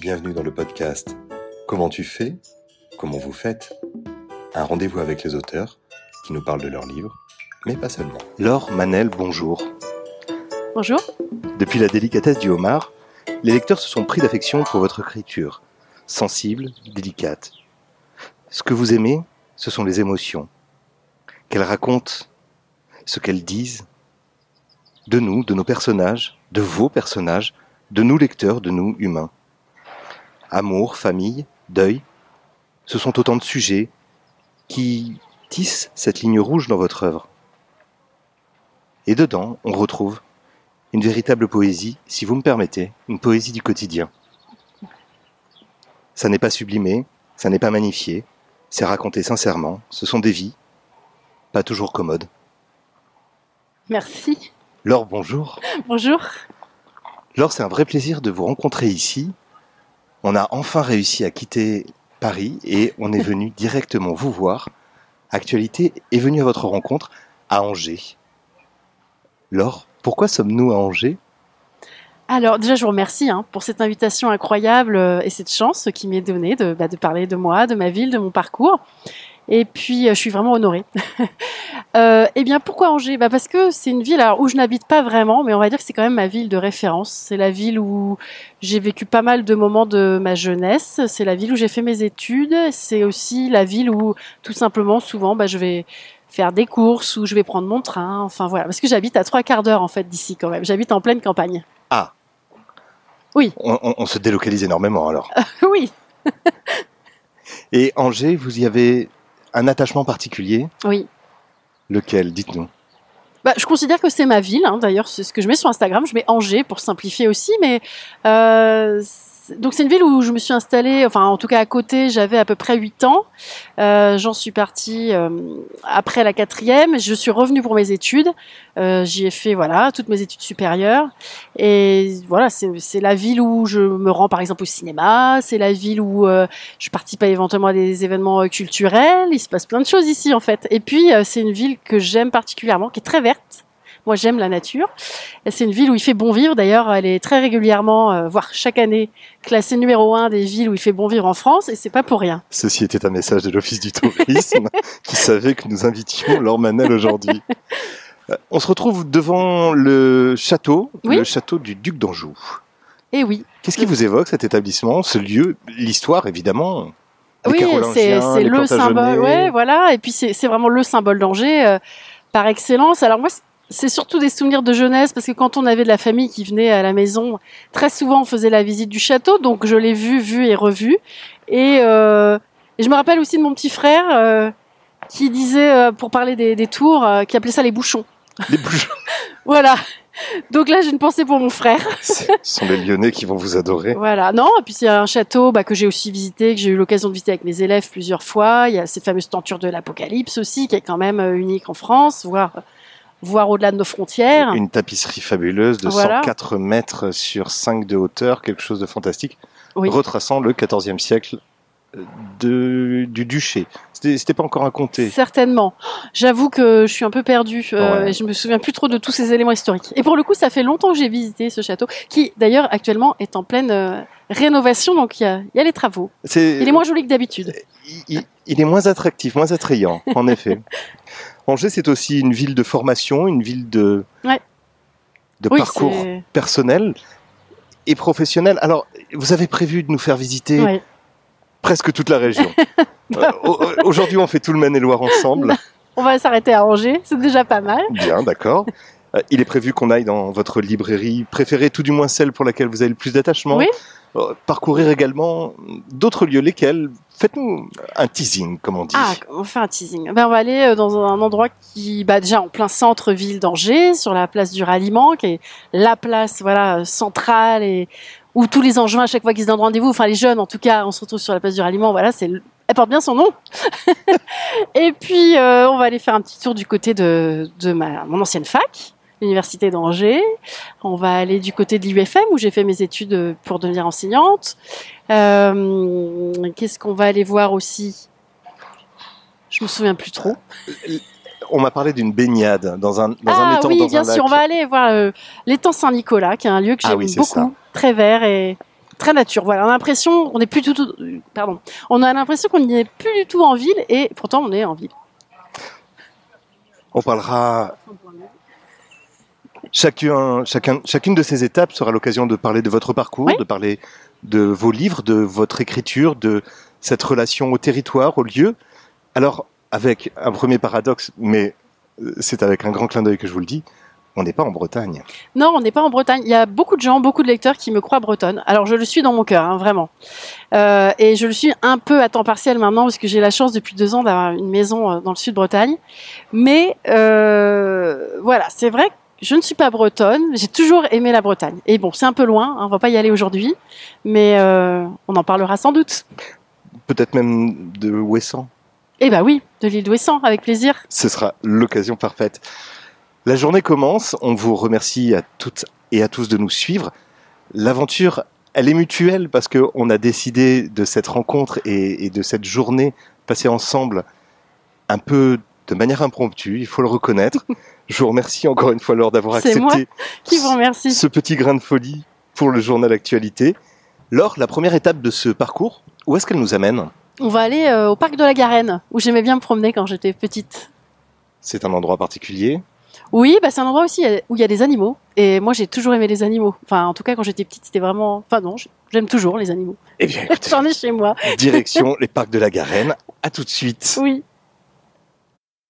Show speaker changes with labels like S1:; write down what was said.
S1: Bienvenue dans le podcast Comment tu fais Comment vous faites Un rendez-vous avec les auteurs qui nous parlent de leurs livres, mais pas seulement. Laure Manel, bonjour.
S2: Bonjour.
S1: Depuis la délicatesse du homard, les lecteurs se sont pris d'affection pour votre écriture, sensible, délicate. Ce que vous aimez, ce sont les émotions. Qu'elles racontent, ce qu'elles disent, de nous, de nos personnages, de vos personnages, de nous lecteurs, de nous humains. Amour, famille, deuil, ce sont autant de sujets qui tissent cette ligne rouge dans votre œuvre. Et dedans, on retrouve une véritable poésie, si vous me permettez, une poésie du quotidien. Ça n'est pas sublimé, ça n'est pas magnifié, c'est raconté sincèrement, ce sont des vies, pas toujours commodes.
S2: Merci.
S1: Laure, bonjour.
S2: Bonjour.
S1: Laure, c'est un vrai plaisir de vous rencontrer ici. On a enfin réussi à quitter Paris et on est venu directement vous voir. Actualité est venue à votre rencontre à Angers. Laure, pourquoi sommes-nous à Angers?
S2: Alors déjà, je vous remercie hein, pour cette invitation incroyable euh, et cette chance qui m'est donnée de, bah, de parler de moi, de ma ville, de mon parcours. Et puis, euh, je suis vraiment honorée. euh, eh bien, pourquoi Angers? Bah Parce que c'est une ville alors, où je n'habite pas vraiment, mais on va dire que c'est quand même ma ville de référence. C'est la ville où j'ai vécu pas mal de moments de ma jeunesse. C'est la ville où j'ai fait mes études. C'est aussi la ville où, tout simplement, souvent, bah, je vais faire des courses ou je vais prendre mon train. Enfin, voilà. Parce que j'habite à trois quarts d'heure, en fait, d'ici quand même. J'habite en pleine campagne.
S1: Ah
S2: Oui.
S1: on, on- on se délocalise énormément alors.
S2: oui.
S1: Et Angers, vous y avez un attachement particulier
S2: Oui.
S1: Lequel Dites-nous.
S2: Bah, je considère que c'est ma ville. Hein. D'ailleurs, c'est ce que je mets sur Instagram. Je mets Angers pour simplifier aussi, mais euh, donc c'est une ville où je me suis installée. Enfin, en tout cas à côté, j'avais à peu près 8 ans. Euh, J'en suis partie euh, après la quatrième. Je suis revenue pour mes études. Euh, J'y ai fait voilà toutes mes études supérieures. Et voilà, c'est la ville où je me rends par exemple au cinéma. C'est la ville où euh, je participe éventuellement à des événements euh, culturels. Il se passe plein de choses ici en fait. Et puis euh, c'est une ville que j'aime particulièrement, qui est très verte. Moi j'aime la nature. C'est une ville où il fait bon vivre. D'ailleurs, elle est très régulièrement, euh, voire chaque année, classée numéro un des villes où il fait bon vivre en France. Et c'est pas pour rien.
S1: Ceci était un message de l'Office du tourisme qui savait que nous invitions Laure Manel aujourd'hui. Euh, On se retrouve devant le château,
S2: Oui.
S1: le château du duc d'Anjou.
S2: Et oui.
S1: Qu'est-ce qui vous évoque cet établissement, ce lieu, l'histoire évidemment les
S2: oui, c'est le symbole. Ouais, voilà. Et puis c'est c'est vraiment le symbole d'Angers euh, par excellence. Alors moi, c'est- surtout des souvenirs de jeunesse parce que quand on avait de la famille qui venait à la maison, très souvent on faisait la visite du château, donc je l'ai vu, vu et revu. Et, euh, et je me rappelle aussi de mon petit frère euh, qui disait, euh, pour parler des, des tours, euh, qui appelait ça les bouchons.
S1: Les bouches.
S2: Voilà. Donc là, j'ai une pensée pour mon frère.
S1: Ce sont les Lyonnais qui vont vous adorer.
S2: Voilà, non, et puis c'est un château bah, que j'ai aussi visité, que j'ai eu l'occasion de visiter avec mes élèves plusieurs fois. Il y a cette fameuse tenture de l'Apocalypse aussi, qui est quand même euh, unique en France, voire, voire au-delà de nos frontières.
S1: Une tapisserie fabuleuse de
S2: Voilà.
S1: 104 mètres sur 5 de hauteur, quelque chose de fantastique,
S2: Oui.
S1: retraçant le XIVe siècle euh, de, du duché. C'était pas encore un comté.
S2: Certainement. J'avoue que je suis un peu perdue. euh,
S1: Ouais.
S2: je me souviens plus trop de tous ces éléments historiques. Et pour le coup, ça fait longtemps que j'ai visité ce château, qui d'ailleurs actuellement est en pleine euh, rénovation, donc il y a, il y a les travaux. Il est moins joli que d'habitude.
S1: il, il- il est moins attractif, moins attrayant, en effet. Angers, c'est aussi une ville de formation, une ville de,
S2: Ouais.
S1: de
S2: Oui,
S1: parcours personnel et professionnel. Alors, vous avez prévu de nous faire visiter
S2: ouais.
S1: presque toute la région. Euh, au- Aujourd'hui, on fait tout le Maine-et-Loire ensemble.
S2: On va s'arrêter à Angers, c'est déjà pas mal.
S1: Bien, d'accord. Euh, Il est prévu qu'on aille dans votre librairie préférée, tout du moins celle pour laquelle vous avez le plus d'attachement.
S2: Oui.
S1: Euh, Parcourir également d'autres lieux, lesquels? Faites-nous un teasing, comme on dit.
S2: Ah, on fait un teasing. Ben, on va aller euh, dans un endroit qui, bah, déjà en plein centre-ville d'Angers, sur la place du ralliement, qui est la place, voilà, centrale et où tous les Angevins, à chaque fois qu'ils se donnent rendez-vous, enfin les jeunes en tout cas, on se retrouve sur la place du ralliement. Voilà, c'est, le- elle porte bien son nom. et puis, euh, on va aller faire un petit tour du côté de, de ma, mon ancienne fac, l'université d'Angers. On va aller du côté de l'UFM où j'ai fait mes études euh, pour devenir enseignante. Euh, qu'est-ce qu'on va aller voir aussi? Je me souviens plus trop.
S1: on m'a parlé d'une baignade dans un, dans
S2: ah,
S1: un étang,
S2: oui,
S1: dans
S2: bien
S1: un
S2: sûr,
S1: lac.
S2: on va aller voir euh, l'étang Saint-Nicolas, qui est un lieu que
S1: Ah
S2: j'aime
S1: oui,
S2: beaucoup,
S1: ça.
S2: très vert et très nature. Voilà, on a l'impression, on est plus du tout, pardon, on a l'impression qu'on n'y est plus du tout en ville et pourtant on est en ville.
S1: On parlera chacun, chacun, chacune de ces étapes sera l'occasion de parler de votre parcours,
S2: Oui.
S1: de parler de vos livres, de votre écriture, de cette relation au territoire, au lieu. Alors, avec un premier paradoxe, mais euh, c'est avec un grand clin d'œil que je vous le dis, on n'est pas en Bretagne.
S2: Non, on n'est pas en Bretagne. Il y a beaucoup de gens, beaucoup de lecteurs qui me croient bretonne. Alors je le suis dans mon cœur, hein, vraiment. Euh, et je le suis un peu à temps partiel maintenant parce que j'ai la chance depuis deux ans d'avoir une maison euh, dans le sud Bretagne. Mais euh, voilà, c'est vrai que je ne suis pas bretonne. J'ai toujours aimé la Bretagne. Et bon, c'est un peu loin. Hein, on va pas y aller aujourd'hui, mais euh, on en parlera sans doute.
S1: Peut-être même de Ouessant.
S2: Eh ben oui, de l'île d'Ouessant, avec plaisir.
S1: Ce sera l'occasion parfaite. La journée commence. On vous remercie à toutes et à tous de nous suivre. L'aventure, elle est mutuelle parce qu'on a décidé de cette rencontre et, et de cette journée passée ensemble un peu de manière impromptue, il faut le reconnaître. Je vous remercie encore une fois, Laure, d'avoir
S2: moi
S1: accepté
S2: Qui vous remercie.
S1: ce petit grain de folie pour le journal Actualité. Laure, la première étape de ce parcours, où est-ce qu'elle nous amène?
S2: On va aller euh, au parc de la Garenne, où j'aimais bien me promener quand j'étais petite.
S1: C'est un endroit particulier?
S2: Oui, bah c'est un endroit aussi euh, où il y a des animaux. Et moi, j'ai toujours aimé les animaux. Enfin, en tout cas, quand j'étais petite, c'était vraiment. Enfin, non, j'aime toujours les animaux.
S1: Eh bien,
S2: J'en ai chez moi.
S1: direction les parcs de la Garenne. À tout de suite.
S2: Oui.